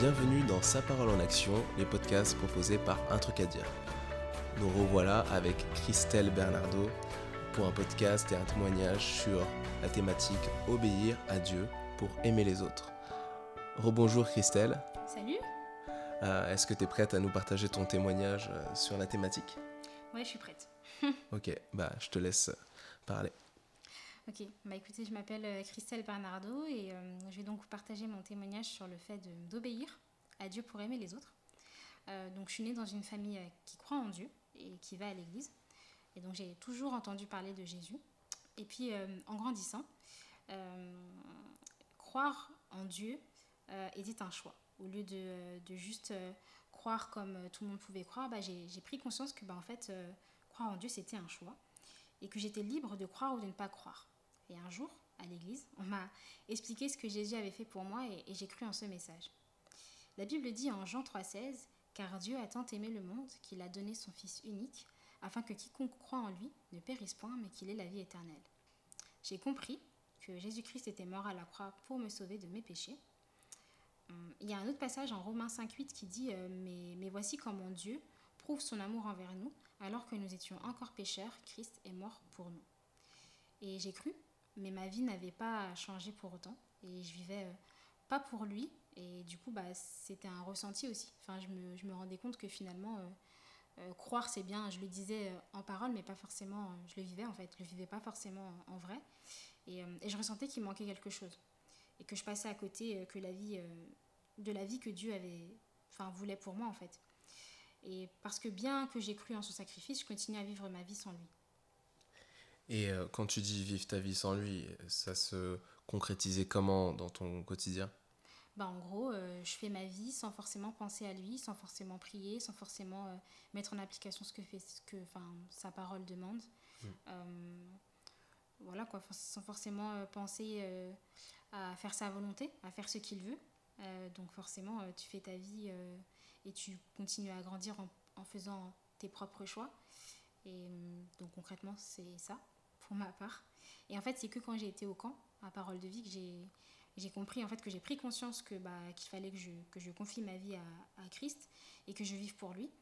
Bienvenue dans Sa parole en action, les podcasts proposés par Un truc à dire. Nous revoilà avec Christelle Bernardo pour un podcast et un témoignage sur la thématique Obéir à Dieu pour aimer les autres. Rebonjour Christelle. Salut. Euh, Est-ce que tu es prête à nous partager ton témoignage euh, sur la thématique? Ouais, je suis prête. Ok, bah je te laisse parler. Ok, bah écoutez, je m'appelle euh, Christelle Bernardo et euh, je vais donc vous partager mon témoignage sur le fait d'obéir à Dieu pour aimer les autres. Euh, donc je suis née dans une famille qui croit en Dieu et qui va à l'église. Et donc j'ai toujours entendu parler de Jésus. Et puis en grandissant, croire en Dieu était un choix. Au lieu de, juste croire comme tout le monde pouvait croire, bah, j'ai pris conscience que bah, en fait, croire en Dieu c'était un choix et que j'étais libre de croire ou de ne pas croire. Et un jour, à l'église, on m'a expliqué ce que Jésus avait fait pour moi et, j'ai cru en ce message. La Bible dit en Jean 3,16 Car Dieu a tant aimé le monde qu'il a donné son Fils unique, afin que quiconque croit en lui ne périsse point, mais qu'il ait la vie éternelle. J'ai compris que Jésus-Christ était mort à la croix pour me sauver de mes péchés. Hum, Il y a un autre passage en Romains 5,8 qui dit euh, mais, mais voici comment Dieu prouve son amour envers nous, alors que nous étions encore pécheurs, Christ est mort pour nous. Et j'ai cru, mais ma vie n'avait pas changé pour autant. Et je vivais euh, pas pour lui. Et du coup, bah, c'était un ressenti aussi. Enfin, je me, je me rendais compte que finalement, euh, euh, croire, c'est bien. Je le disais en parole, mais pas forcément. je le vivais en fait. Je le vivais pas forcément en, vrai. Et, et je ressentais qu'il manquait quelque chose. Et que je passais à côté que la vie, de la vie que Dieu avait, enfin, voulait pour moi en fait. Et parce que bien que j'ai cru en son sacrifice, je continue à vivre ma vie sans lui. Et euh, quand tu dis vivre ta vie sans lui, ça se concrétisait comment dans ton quotidien? Bah, en gros, euh, je fais ma vie sans forcément penser à lui, sans forcément prier, sans forcément euh, mettre en application ce que, fait, ce que sa parole demande. Euh, voilà quoi, sans forcément penser à faire sa volonté, à faire ce qu'il veut. Donc forcément, tu fais ta vie et tu continues à grandir en, en faisant tes propres choix. Et euh, donc concrètement, c'est ça pour ma part. Et en fait, c'est que quand j'ai été au camp, à Parole de Vie, que j'ai j'ai compris en fait que j'ai pris conscience que bah, qu'il fallait que je, que je confie ma vie à, à Christ et que je vive pour lui.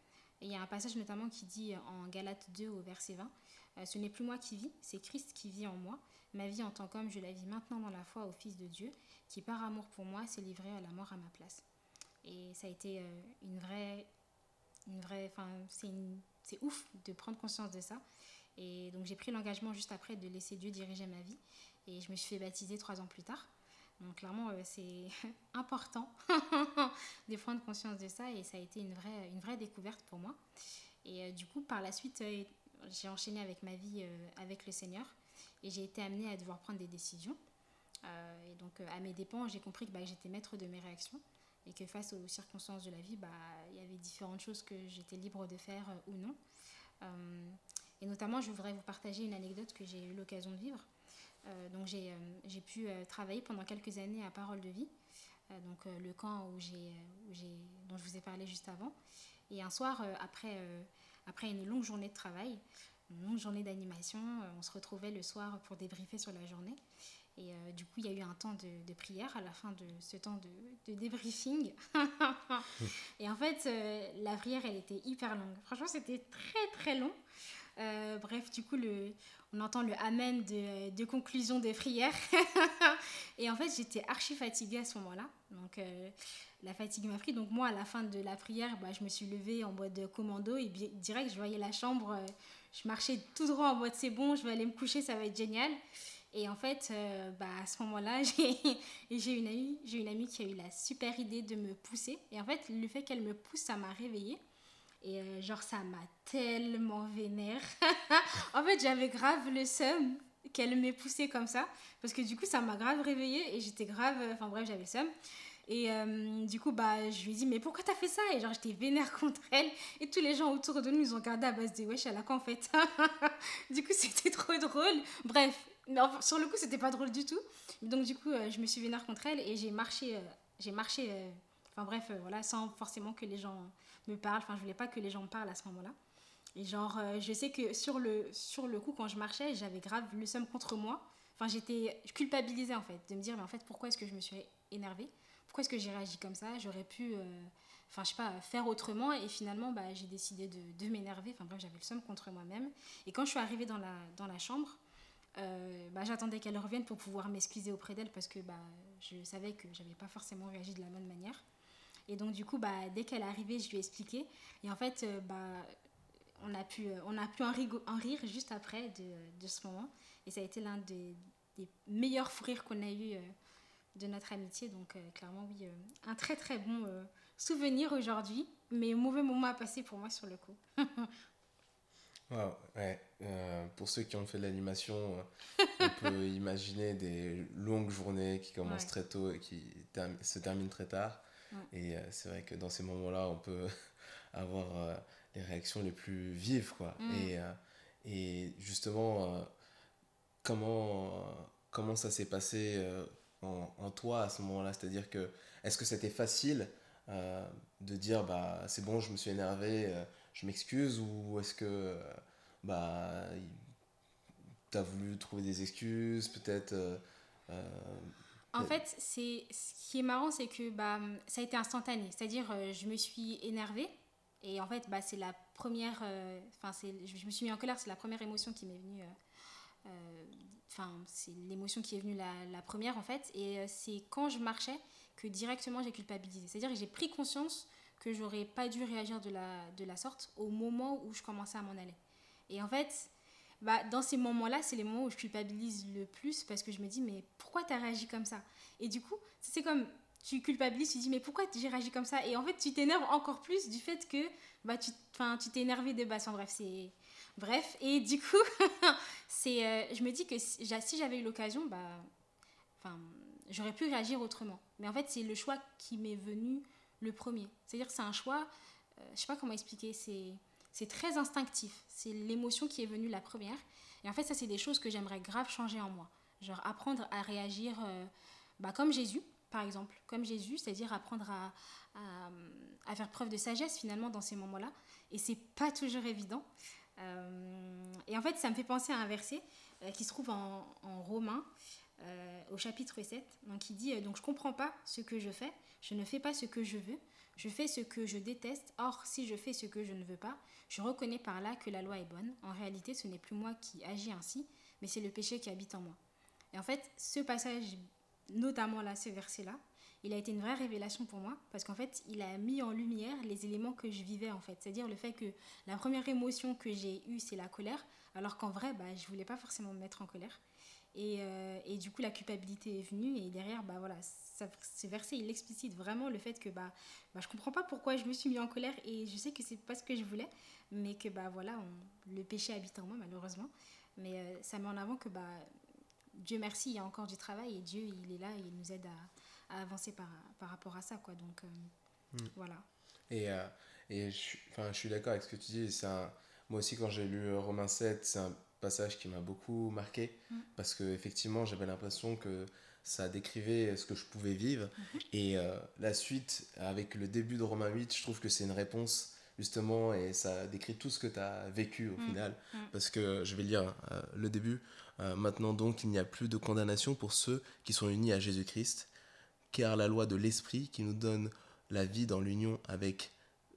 Et il y a un passage notamment qui dit en Galates 2 au verset 20 euh, Ce n'est plus moi qui vis, c'est Christ qui vit en moi. Ma vie en tant qu'homme, je la vis maintenant dans la foi au Fils de Dieu, qui par amour pour moi s'est livré à la mort à ma place. Et ça a été euh, une vraie. Une vraie enfin, c'est c'est ouf de prendre conscience de ça. Et donc j'ai pris l'engagement juste après de laisser Dieu diriger ma vie. Et je me suis fait baptiser trois ans plus tard. Donc clairement, euh, c'est important de prendre conscience de ça et ça a été une vraie, une vraie découverte pour moi. Et euh, du coup, par la suite, euh, j'ai enchaîné avec ma vie avec le Seigneur et j'ai été amenée à devoir prendre des décisions. Et donc, à mes dépens, j'ai compris que, bah, j'étais maître de mes réactions et que face aux circonstances de la vie, bah, il y avait différentes choses que j'étais libre de faire ou non. Et notamment, je voudrais vous partager une anecdote que j'ai eu l'occasion de vivre. Euh, donc j'ai euh, pu euh, travailler pendant quelques années à Parole de Vie, euh, donc le camp où où dont je vous ai parlé juste avant. Et un soir, après, après une longue journée de travail, une longue journée d'animation, on se retrouvait le soir pour débriefer sur la journée. Et du coup, il y a eu un temps de, prière à la fin de ce temps de, de débriefing. et en fait, la prière, elle était hyper longue. Franchement, c'était très très long. Euh, bref, du coup, on entend le amen de, conclusion de prière. et en fait, j'étais archi fatiguée à ce moment-là. Donc, euh, la fatigue m'a pris. Donc, moi, à la fin de la prière, bah, je me suis levée en mode commando et direct, je voyais la chambre. euh, je marchais tout droit en mode c'est bon, je vais aller me coucher, ça va être génial. Et en fait, bah, à ce moment-là, j'ai une, une amie qui a eu la super idée de me pousser. Et en fait, le fait qu'elle me pousse, ça m'a réveillée. Et euh, genre, ça m'a tellement vénère. en fait, j'avais grave le seum qu'elle m'ait poussée comme ça. Parce que du coup, ça m'a grave réveillée et j'étais grave. Enfin bref, j'avais le seum. Et euh, du coup, bah, je lui ai dit, mais pourquoi t'as fait ça? Et genre, j'étais vénère contre elle. Et tous les gens autour de nous, ils ont regardé à base de wesh, elle a quoi en fait Du coup, c'était trop drôle. Bref, mais enfin, sur le coup, c'était pas drôle du tout. Donc, du coup, euh, je me suis vénère contre elle et j'ai marché. euh, j'ai marché. euh, Enfin bref, euh, voilà, sans forcément que les gens me parlent. Enfin, je voulais pas que les gens me parlent à ce moment-là. Et genre, euh, je sais que sur le, sur le coup, quand je marchais, j'avais grave le seum contre moi. enfin j'étais culpabilisée en fait de me dire mais en fait pourquoi est-ce que je me suis énervée? Pourquoi est-ce que j'ai réagi comme ça? J'aurais pu euh, je sais pas faire autrement et finalement bah, j'ai décidé de, de m'énerver enfin bref j'avais le somme contre moi-même et quand je suis arrivée dans la dans la chambre euh, bah, j'attendais qu'elle revienne pour pouvoir m'excuser auprès d'elle parce que bah, je savais que j'avais pas forcément réagi de la bonne manière et donc du coup bah, dès qu'elle est arrivée je lui ai expliqué et en fait euh, bah on a pu, on a pu en, en rire juste après de, de, ce moment. Et ça a été l'un des, des, meilleurs fous rires qu'on a eu euh, de notre amitié. Donc, euh, clairement, oui, euh, un très très bon souvenir aujourd'hui, mais mauvais moment à passer pour moi sur le coup. wow, ouais. pour ceux qui ont fait de l'animation, on peut imaginer des longues journées qui commencent ouais. très tôt et qui term se terminent très tard. Ouais. Et c'est vrai que dans ces moments-là, on peut avoir les réactions les plus vives quoi mm. et, euh, et justement euh, comment euh, comment ça s'est passé euh, en, en, toi à ce moment-là? C'est à dire que est-ce que c'était facile euh, de dire bah c'est bon je me suis énervé je m'excuse? Ou est-ce que bah tu as voulu trouver des excuses peut-être en fait, c'est ce qui est marrant, c'est que bah, ça a été instantané. C'est-à-dire, je me suis énervée, et en fait, bah, c'est la première. Enfin, euh, je, me suis mis en colère, c'est la première émotion qui m'est venue. Euh, euh, enfin, c'est l'émotion qui est venue la, la, première en fait. Et c'est quand je marchais que directement j'ai culpabilisé. C'est-à-dire que j'ai pris conscience que j'aurais pas dû réagir de la, de la sorte au moment où je commençais à m'en aller. Et en fait, bah, dans ces moments-là, c'est les moments où je culpabilise le plus parce que je me dis, mais pourquoi tu as réagi comme ça? Et du coup, c'est comme tu culpabilises, tu dis mais pourquoi j'ai réagi comme ça? Et en fait, tu t'énerves encore plus du fait que bah, tu t'es énervé de base. Enfin, bref, c'est. Bref, et du coup, euh, je me dis que si, j'avais eu l'occasion, bah, j'aurais pu réagir autrement. Mais en fait, c'est le choix qui m'est venu le premier. C'est-à-dire que c'est un choix, euh, je sais pas comment expliquer, c'est, c'est très instinctif. C'est l'émotion qui est venue la première. Et en fait, ça, c'est des choses que j'aimerais grave changer en moi. Genre apprendre à réagir euh, bah, comme Jésus par exemple, comme Jésus, c'est-à-dire apprendre à, à, faire preuve de sagesse finalement dans ces moments-là. Et c'est pas toujours évident. Euh, et en fait, ça me fait penser à un verset euh, qui se trouve en, en Romains, au chapitre 7, donc il dit Donc je comprends pas ce que je fais, je ne fais pas ce que je veux, je fais ce que je déteste. Or, si je fais ce que je ne veux pas, je reconnais par là que la loi est bonne. En réalité, ce n'est plus moi qui agis ainsi, mais c'est le péché qui habite en moi. Et en fait, ce passage notamment là, ce verset-là, il a été une vraie révélation pour moi parce qu'en fait, il a mis en lumière les éléments que je vivais en fait. C'est-à-dire le fait que la première émotion que j'ai eue, c'est la colère, alors qu'en vrai, bah, je voulais pas forcément me mettre en colère. Et, euh, et, du coup, la culpabilité est venue et derrière, bah voilà, ça, ce verset, il explicite vraiment le fait que bah, bah, je comprends pas pourquoi je me suis mis en colère et je sais que c'est pas ce que je voulais, mais que bah voilà, on, le péché habite en moi malheureusement. Mais euh, ça met en avant que bah, Dieu merci, il y a encore du travail et Dieu, il est là et il nous aide à, à avancer par, par, rapport à ça. Quoi. Donc, euh, mm. voilà. Et, et je, je suis d'accord avec ce que tu dis. Un, moi aussi, quand j'ai lu Romains 7, c'est un passage qui m'a beaucoup marqué mm. parce qu'effectivement, j'avais l'impression que ça décrivait ce que je pouvais vivre. Mm -hmm. Et euh, la suite, avec le début de Romains 8, je trouve que c'est une réponse justement et ça décrit tout ce que tu as vécu au mmh. final mmh. parce que je vais lire euh, le début euh, maintenant donc il n'y a plus de condamnation pour ceux qui sont unis à Jésus-Christ car la loi de l'esprit qui nous donne la vie dans l'union avec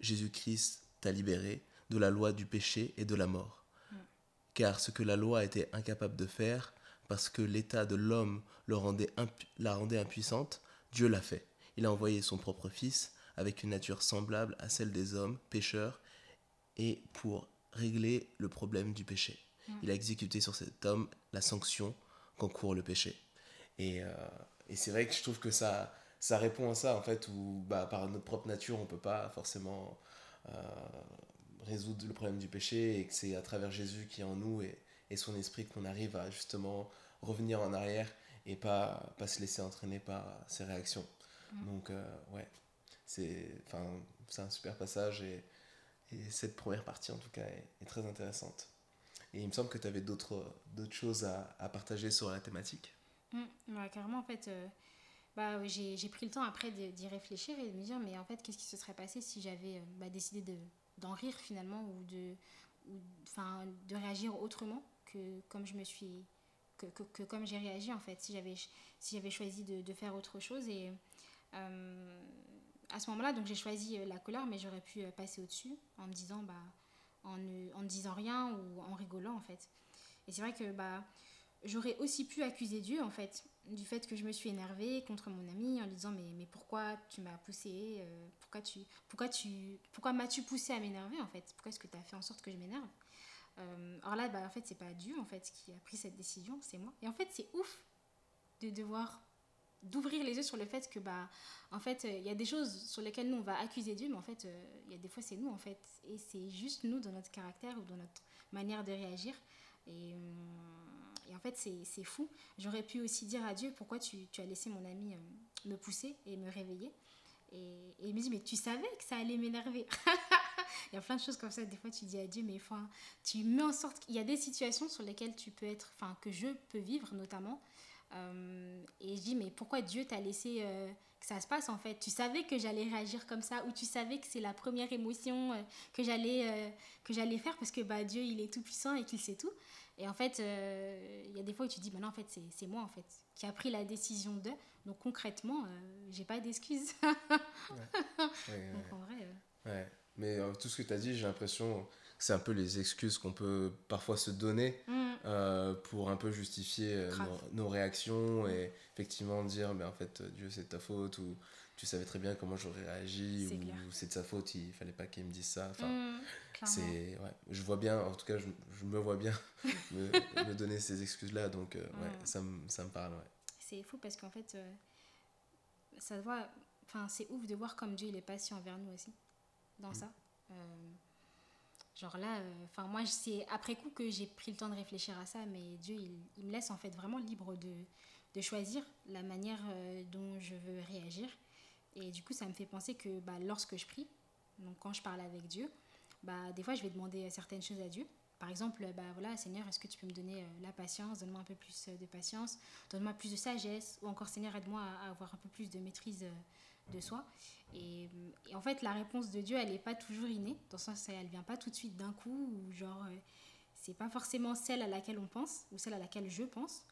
Jésus-Christ t'a libéré de la loi du péché et de la mort. Car ce que la loi était incapable de faire parce que l'état de l'homme le rendait la rendait impuissante Dieu l'a fait il a envoyé son propre fils avec une nature semblable à celle des hommes pécheurs et pour régler le problème du péché. Mmh. Il a exécuté sur cet homme la sanction qu'encourt le péché. Et, euh, et c'est vrai que je trouve que ça, ça répond à ça, en fait, où bah, par notre propre nature, on ne peut pas forcément euh, résoudre le problème du péché et que c'est à travers Jésus qui est en nous et, et son esprit qu'on arrive à justement revenir en arrière et pas, pas se laisser entraîner par ses réactions. Mmh. Donc, euh, ouais c'est un super passage et, et, cette première partie en tout cas est, est très intéressante et il me semble que tu avais d'autres choses à, à, partager sur la thématique mmh, carrément en fait euh, bah, j'ai pris le temps après d'y réfléchir et de me dire mais en fait qu'est-ce qui se serait passé si j'avais euh, bah, décidé d'en de, rire finalement ou de ou, enfin de réagir autrement que comme je me suis que, que, comme j'ai réagi en fait, si j'avais si j'avais choisi de, faire autre chose. Et euh, à ce moment-là, donc j'ai choisi euh, la colère, mais j'aurais pu passer au-dessus en me disant, bah, en ne, en disant rien ou en rigolant en fait. Et c'est vrai que bah, j'aurais aussi pu accuser Dieu en fait du fait que je me suis énervée contre mon ami en lui disant mais, mais pourquoi tu m'as poussé euh, pourquoi tu pourquoi tu pourquoi m'as-tu poussé à m'énerver en fait? Pourquoi est-ce que tu as fait en sorte que je m'énerve? Euh, alors là bah, en fait c'est pas Dieu en fait qui a pris cette décision c'est moi. Et en fait c'est ouf de devoir d'ouvrir les yeux sur le fait que bah en fait il y a des choses sur lesquelles nous on va accuser Dieu mais en fait euh, il y a des fois c'est nous en fait. Et c'est juste nous dans notre caractère ou dans notre manière de réagir. Et et en fait, c'est fou. J'aurais pu aussi dire à Dieu pourquoi tu, tu as laissé mon ami euh, me pousser et me réveiller? Et, il me dit, mais tu savais que ça allait m'énerver. il y a plein de choses comme ça. Des fois, tu dis à Dieu, mais enfin, tu mets en sorte qu'il y a des situations sur lesquelles tu peux être, enfin, que je peux vivre notamment. Euh, et je dis, mais pourquoi Dieu t'a laissé euh, que ça se passe en fait? Tu savais que j'allais réagir comme ça ou tu savais que c'est la première émotion que j'allais j'allais faire parce que bah, Dieu, il est tout puissant et qu'il sait tout. Et en fait, euh, il y a des fois où tu te dis, bah non, en fait, c'est moi, en fait, qui a pris la décision de. Donc concrètement, euh, j'ai pas d'excuses. ouais. Donc en vrai. Euh, ouais. Mais tout ce que tu as dit, j'ai l'impression que c'est un peu les excuses qu'on peut parfois se donner mm. pour un peu justifier nos, nos, réactions et effectivement dire, mais en fait, Dieu, c'est ta faute ou tu savais très bien comment j'aurais réagi ou c'est de sa faute, il fallait pas qu'il me dise ça. Enfin, mmh, c'est ouais, je vois bien, en tout cas, je, je me vois bien me, me, donner ces excuses-là, donc euh, ouais, mmh. ça, me, ça me parle. Ouais. C'est fou parce qu'en fait, euh, ça voit, enfin, c'est ouf de voir comme Dieu il est patient envers nous aussi dans mmh. ça. Euh, genre là, enfin moi, c'est après coup que j'ai pris le temps de réfléchir à ça, mais Dieu il, il me laisse en fait vraiment libre de, de choisir la manière dont je veux réagir. Et du coup, ça me fait penser que bah, lorsque je prie, donc quand je parle avec Dieu, bah, des fois, je vais demander certaines choses à Dieu. Par exemple, bah, voilà, Seigneur, est-ce que tu peux me donner euh, la patience? Donne-moi un peu plus euh, de patience, donne-moi plus de sagesse, ou encore, Seigneur, aide-moi à avoir un peu plus de maîtrise euh, de soi. Et, en fait, la réponse de Dieu, elle n'est pas toujours innée, dans le sens elle vient pas tout de suite d'un coup, ou genre, c'est pas forcément celle à laquelle on pense, ou celle à laquelle je pense.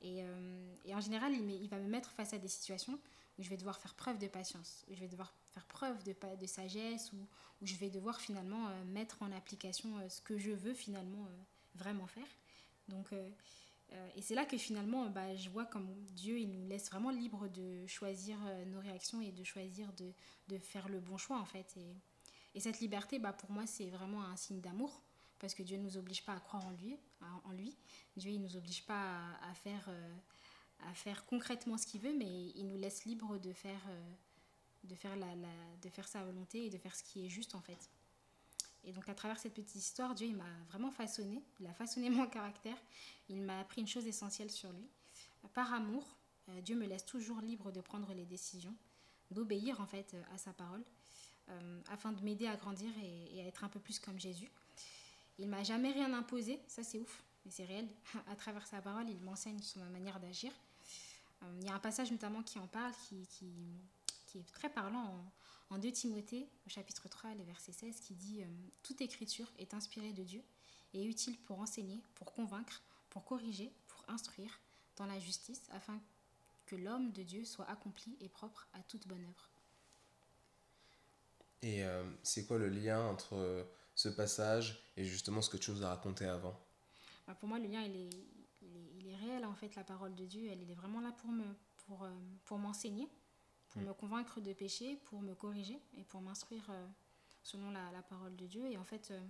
Et, et en général, il, il va me mettre face à des situations où je vais devoir faire preuve de patience, où je vais devoir faire preuve de, de sagesse, où, où je vais devoir finalement euh, mettre en application euh, ce que je veux finalement euh, vraiment faire. Donc, et c'est là que finalement, bah, je vois comme Dieu, il nous laisse vraiment libre de choisir nos réactions et de choisir de, de, faire le bon choix en fait. Et, et cette liberté, bah, pour moi, c'est vraiment un signe d'amour parce que Dieu ne nous oblige pas à croire en lui. En lui. Dieu, il ne nous oblige pas à faire à faire concrètement ce qu'il veut, mais il nous laisse libre de faire, euh, de, faire sa volonté et de faire ce qui est juste en fait. Et donc à travers cette petite histoire, Dieu il m'a vraiment façonné, il a façonné mon caractère, il m'a appris une chose essentielle sur lui. Par amour, euh, Dieu me laisse toujours libre de prendre les décisions, d'obéir en fait à sa parole, euh, afin de m'aider à grandir et, et, à être un peu plus comme Jésus. Il m'a jamais rien imposé, ça c'est ouf, mais c'est réel. À travers sa parole, il m'enseigne sur ma manière d'agir. Euh, il y a un passage notamment qui en parle, qui, qui, qui est très parlant en, en 2 Timothée, au chapitre 3, le verset 16, qui dit euh, Toute écriture est inspirée de Dieu et utile pour enseigner, pour convaincre, pour corriger, pour instruire dans la justice, afin que l'homme de Dieu soit accompli et propre à toute bonne œuvre. Et euh, c'est quoi le lien entre ce passage et justement ce que tu nous as raconté avant? Bah Pour moi, le lien, il est, il est, réel en fait, la parole de Dieu. Elle, est vraiment là pour me pour, euh, pour m'enseigner, pour mm. me convaincre de pécher, pour me corriger et pour m'instruire euh, selon la, la, parole de Dieu. Et en fait, euh,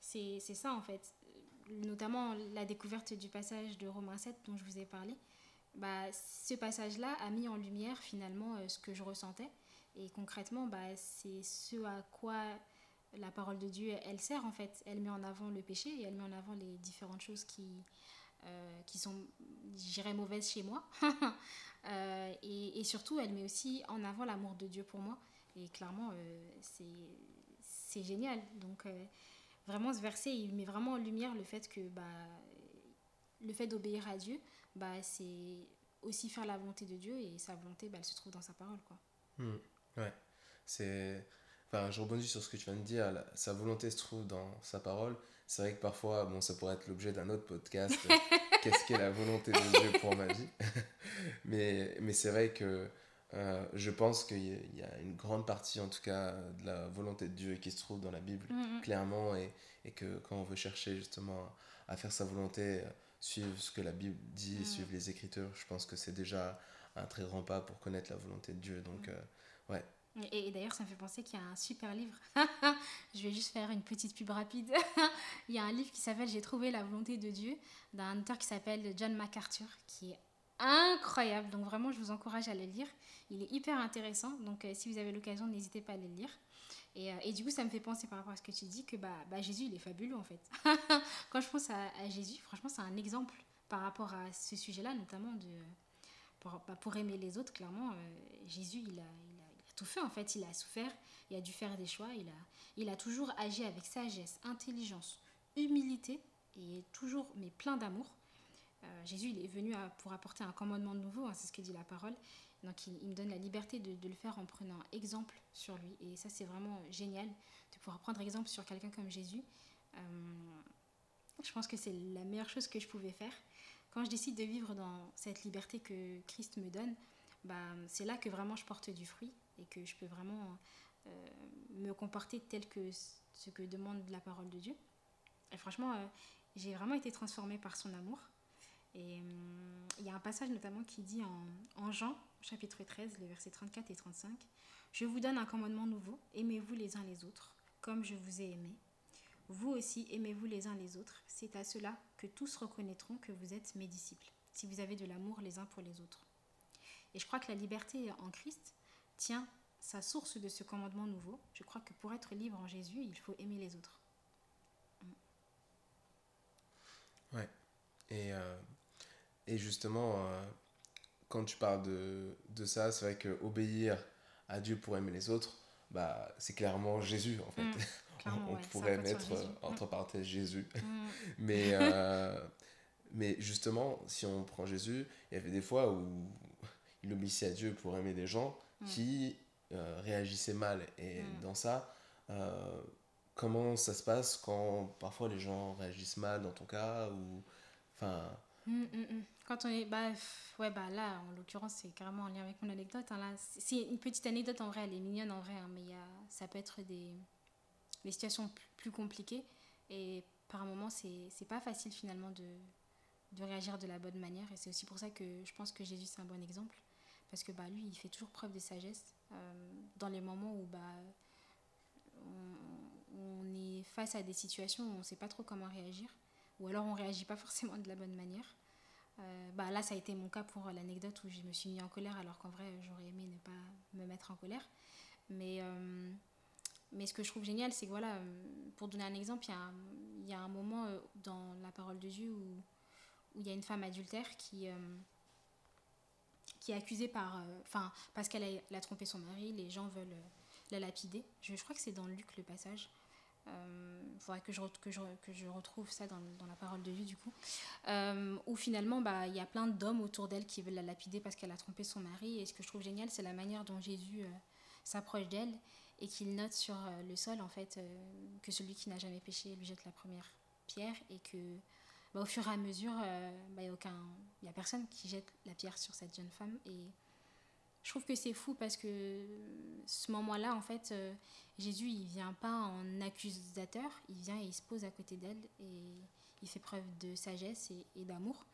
c'est ça en fait. Notamment la découverte du passage de Romains 7 dont je vous ai parlé. Bah, ce passage-là a mis en lumière finalement ce que je ressentais. Et concrètement, bah, c'est ce à quoi la parole de Dieu, elle sert en fait. Elle met en avant le péché et elle met en avant les différentes choses qui, euh, qui sont, j'irais, mauvaises chez moi. euh, et, et, surtout, elle met aussi en avant l'amour de Dieu pour moi. Et clairement, euh, c'est génial. Donc, euh, vraiment, ce verset, il met vraiment en lumière le fait que bah, le fait d'obéir à Dieu, bah, c'est aussi faire la volonté de Dieu. Et sa volonté, bah, elle se trouve dans sa parole. Quoi. Mmh, ouais, c'est... Enfin, je rebondis sur ce que tu viens de dire. Sa volonté se trouve dans sa parole. C'est vrai que parfois, bon, ça pourrait être l'objet d'un autre podcast. qu'est-ce qu'est la volonté de Dieu pour ma vie? mais mais c'est vrai que euh, je pense qu'il y, a une grande partie, en tout cas, de la volonté de Dieu qui se trouve dans la Bible, mm, mm. clairement, et, et, que quand on veut chercher justement à faire sa volonté, suivre ce que la Bible dit, mm. suivre les Écritures, je pense que c'est déjà un très grand pas pour connaître la volonté de Dieu. Donc, euh, ouais. Et, d'ailleurs, ça me fait penser qu'il y a un super livre. je vais juste faire une petite pub rapide. Il y a un livre qui s'appelle J'ai trouvé la volonté de Dieu d'un auteur qui s'appelle John MacArthur, qui est incroyable. Donc vraiment, je vous encourage à le lire. Il est hyper intéressant. Donc euh, si vous avez l'occasion, n'hésitez pas à le lire. Et, euh, et, du coup, ça me fait penser par rapport à ce que tu dis que bah, bah Jésus, il est fabuleux en fait. Quand je pense à, Jésus, franchement, c'est un exemple par rapport à ce sujet-là, notamment de, pour, bah, pour, aimer les autres. Clairement, euh, Jésus, il a, tout fait en fait. Il a souffert, il a dû faire des choix. Il a, il a toujours agi avec sagesse, intelligence, humilité et toujours, mais plein d'amour. Euh, Jésus, il est venu pour apporter un commandement nouveau, hein, c'est ce que dit la parole. Donc il, me donne la liberté de, le faire en prenant exemple sur lui. Et ça, c'est vraiment génial de pouvoir prendre exemple sur quelqu'un comme Jésus. Euh, je pense que c'est la meilleure chose que je pouvais faire. Quand je décide de vivre dans cette liberté que Christ me donne, bah, c'est là que vraiment je porte du fruit et que je peux vraiment euh, me comporter tel que ce que demande la parole de Dieu. Et franchement, j'ai vraiment été transformée par son amour. Et hum, il y a un passage notamment qui dit en, Jean, chapitre 13, les versets 34 et 35, Je vous donne un commandement nouveau, aimez-vous les uns les autres, comme je vous ai aimé. Vous aussi, aimez-vous les uns les autres. C'est à cela que tous reconnaîtront que vous êtes mes disciples, si vous avez de l'amour les uns pour les autres. Et je crois que la liberté en Christ tient sa source de ce commandement nouveau. Je crois que pour être libre en Jésus, il faut aimer les autres. Ouais. Et euh, et justement, euh, quand tu parles de, de ça, c'est vrai que obéir à Dieu pour aimer les autres, bah, c'est clairement Jésus en fait. Mm, on pourrait mettre euh, entre parenthèses Jésus. Mm. mais, euh, mais justement, si on prend Jésus, il y avait des fois où il obéissait à Dieu pour aimer des gens mm. qui réagissaient mal. Et dans ça, comment ça se passe quand parfois les gens réagissent mal dans ton cas ou enfin hum, hum. Quand on est. Bah, ouais, bah là, en l'occurrence, c'est carrément en lien avec mon anecdote. Hein, là, c'est une petite anecdote en vrai, elle est mignonne en vrai, hein, mais y a, ça peut être des, des situations plus compliquées. Et par un moment, c'est pas facile finalement de, de réagir de la bonne manière. Et c'est aussi pour ça que je pense que Jésus, c'est un bon exemple. Parce que bah, lui, il fait toujours preuve de sagesse euh, dans les moments où bah, on, est face à des situations où on ne sait pas trop comment réagir ou alors on réagit pas forcément de la bonne manière. Euh, bah là, ça a été mon cas pour l'anecdote où je me suis mis en colère alors qu'en vrai, j'aurais aimé ne pas me mettre en colère. Mais, euh, mais ce que je trouve génial, c'est que voilà, pour donner un exemple, il y y a un moment dans la parole de Dieu où il y a une femme adultère qui, qui est accusée par, enfin, parce qu'elle a, trompé son mari, les gens veulent la lapider. Je, crois que c'est dans Luc le passage. Il euh, faudrait que je, retrouve ça dans, la parole de Dieu du coup. Euh, où finalement, bah, il y a plein d'hommes autour d'elle qui veulent la lapider parce qu'elle a trompé son mari. Et ce que je trouve génial, c'est la manière dont Jésus euh, s'approche d'elle et qu'il note sur le sol en fait que celui qui n'a jamais péché lui jette la première pierre et que bah, au fur et à mesure, bah, il bah, n'y a, a personne qui jette la pierre sur cette jeune femme. Et je trouve que c'est fou parce que ce moment-là, en fait, euh, Jésus, il vient pas en accusateur, il vient et il se pose à côté d'elle et il fait preuve de sagesse et, d'amour.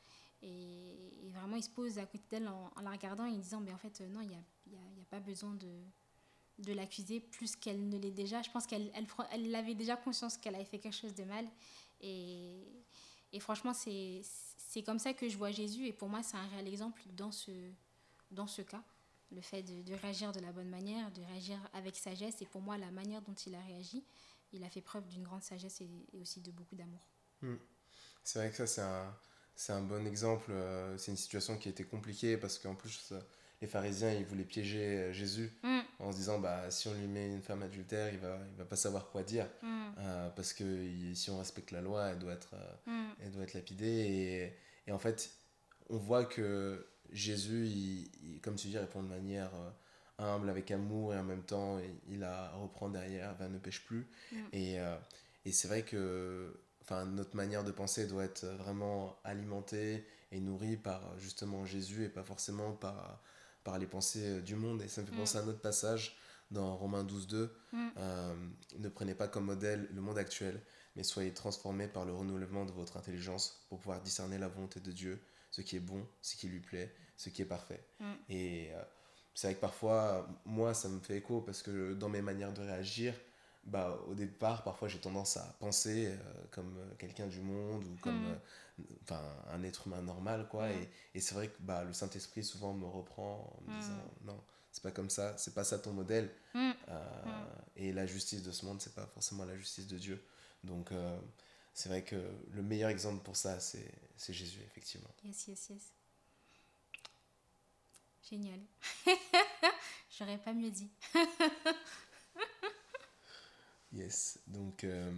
Et, vraiment, il se pose à côté d'elle en, la regardant et en disant, mais en fait, non, il n'y a, pas besoin de, l'accuser plus qu'elle ne l'est déjà. Je pense qu'elle elle, elle avait déjà conscience qu'elle avait fait quelque chose de mal. Et, et franchement, c'est comme ça que je vois Jésus. Et pour moi, c'est un réel exemple dans ce, dans ce cas le fait de, réagir de la bonne manière, de réagir avec sagesse. Et pour moi, la manière dont il a réagi, il a fait preuve d'une grande sagesse et, aussi de beaucoup d'amour. Hmm. C'est vrai que ça, c'est un, un bon exemple. Euh, c'est une situation qui était compliquée parce qu'en plus, les pharisiens, ils voulaient piéger euh, Jésus hmm. en se disant, bah, si on lui met une femme adultère, il va, il va pas savoir quoi dire. Hmm. Euh, parce que si on respecte la loi, elle doit être, elle doit être lapidée. Et, et en fait, on voit que Jésus, il, comme tu dis, répond de manière euh, humble, avec amour, et en même temps, il, a reprend derrière, ne pêche plus. Mm. Et, euh, et c'est vrai que enfin, notre manière de penser doit être vraiment alimentée et nourrie par justement Jésus et pas forcément par, par les pensées du monde. Et ça me fait penser à un autre passage dans Romains 12, 2. ne prenez pas comme modèle le monde actuel, mais soyez transformés par le renouvellement de votre intelligence pour pouvoir discerner la volonté de Dieu, ce qui est bon, ce qui lui plaît, ce qui est parfait. Et euh, c'est vrai que parfois, moi, ça me fait écho parce que dans mes manières de réagir, bah, au départ, parfois j'ai tendance à penser euh, comme euh, quelqu'un du monde ou comme mm. Enfin un être humain normal. quoi mm. Et, et c'est vrai que bah, le Saint-Esprit souvent me reprend en me mm. disant non, c'est pas comme ça, c'est pas ça ton modèle. et la justice de ce monde, c'est pas forcément la justice de Dieu. Donc c'est vrai que le meilleur exemple pour ça, c'est Jésus, effectivement. Yes, yes, yes. Génial. J'aurais pas mieux dit. yes. Donc, euh,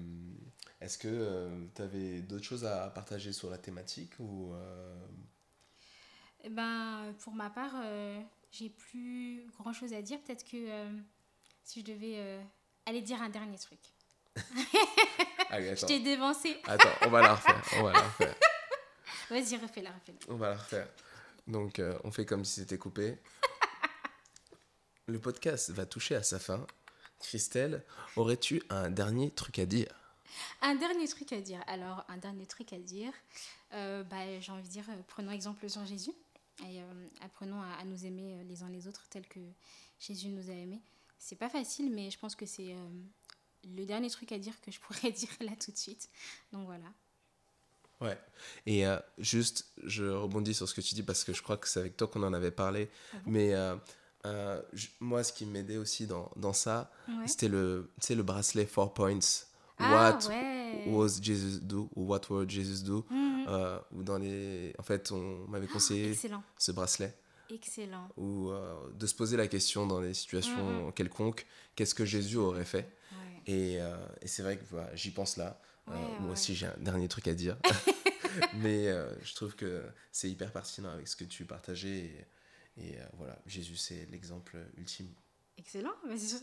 est-ce que euh, tu avais d'autres choses à partager sur la thématique ou euh? eh ben, pour ma part, j'ai plus grand chose à dire. Peut-être que si je devais aller dire un dernier truc. je t'ai dévancé. Attends, on va la refaire. On va la refaire. Vas-y, refais-la, refais-la. On va la refaire. Donc, euh, on fait comme si c'était coupé. Le podcast va toucher à sa fin. Christelle, aurais-tu un dernier truc à dire? Un dernier truc à dire. Alors, un dernier truc à dire. Euh, bah, j'ai envie de dire, euh, prenons exemple sur Jésus et apprenons à, nous aimer les uns les autres tel que Jésus nous a aimés. C'est pas facile, mais je pense que c'est le dernier truc à dire que je pourrais dire là tout de suite. Donc voilà. Ouais. Et euh, juste, je rebondis sur ce que tu dis parce que je crois que c'est avec toi qu'on en avait parlé. Ah Mais euh, euh, moi, ce qui m'aidait aussi dans, dans ça, c'était le, le bracelet Four Points. Ah, what was Jesus do ou What would Jesus do? Mhm. ou dans les en fait on m'avait conseillé ce bracelet. Excellent. Ou de se poser la question dans des situations mhm. quelconques qu'est-ce que Jésus aurait fait? Et, et c'est vrai que j'y pense là. Moi aussi j'ai un dernier truc à dire. Mais euh, je trouve que c'est hyper pertinent avec ce que tu partageais. Et, euh, voilà, Jésus, c'est l'exemple ultime. Excellent.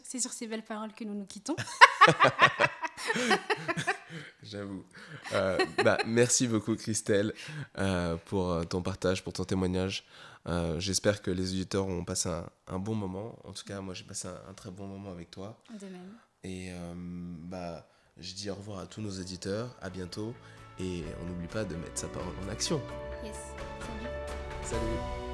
C'est sur, ces belles paroles que nous nous quittons. J'avoue. Euh, bah, merci beaucoup, Christelle, pour ton partage, pour ton témoignage. J'espère que les auditeurs ont passé un, bon moment. En tout cas, moi, j'ai passé un, un, très bon moment avec toi. De même. Et bah, je dis au revoir à tous nos auditeurs. À bientôt. Et on n'oublie pas de mettre sa parole en action. Yes. Salut. Salut.